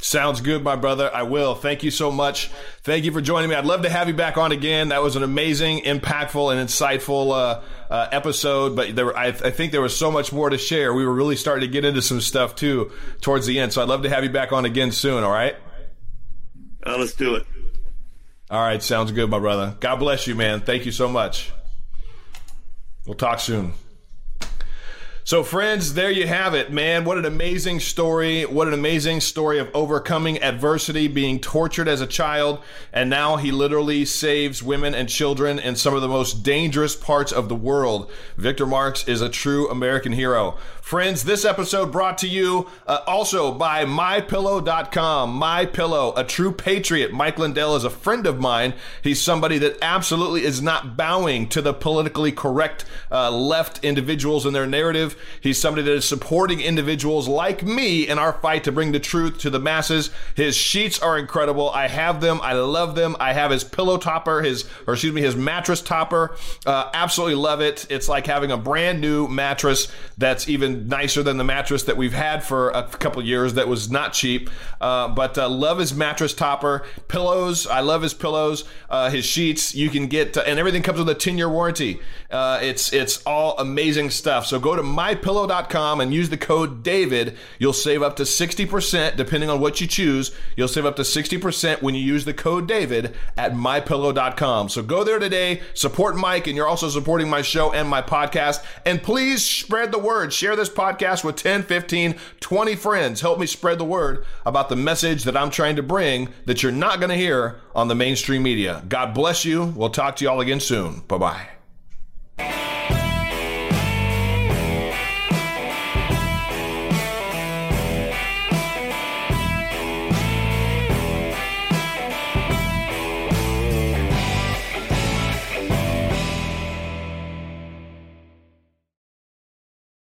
Sounds good, my brother. I will. Thank you so much. Thank you for joining me. I'd love to have you back on again. That was an amazing, impactful, and insightful uh, uh, episode. But there, I, I, think there was so much more to share. We were really starting to get into some stuff too towards the end. So I'd love to have you back on again soon. All right. Uh, let's do it. All right. Sounds good, my brother. God bless you, man. Thank you so much. We'll talk soon. So, friends, there you have it, man. What an amazing story. What an amazing story of overcoming adversity, being tortured as a child, and now he literally saves women and children in some of the most dangerous parts of the world. Victor Marx is a true American hero. Friends, this episode brought to you uh, also by MyPillow.com. My Pillow, a true patriot. Mike Lindell is a friend of mine. He's somebody that absolutely is not bowing to the politically correct uh, left individuals and their narrative. He's somebody that is supporting individuals like me in our fight to bring the truth to the masses. His sheets are incredible. I have them. I love them. I have his pillow topper, his or excuse me, his mattress topper. Uh, absolutely love it. It's like having a brand new mattress that's even nicer than the mattress that we've had for a couple years that was not cheap. Uh, but uh, love his mattress topper, pillows. I love his pillows, uh, his sheets. You can get and everything comes with a 10 year warranty. Uh, it's it's all amazing stuff. So go to mypillow.com and use the code David. You'll save up to 60% depending on what you choose. You'll save up to 60% when you use the code David at mypillow.com. So go there today, support Mike, and you're also supporting my show and my podcast. And please spread the word. Share this podcast with 10, 15, 20 friends. Help me spread the word about the message that I'm trying to bring that you're not going to hear on the mainstream media. God bless you. We'll talk to you all again soon. Bye bye.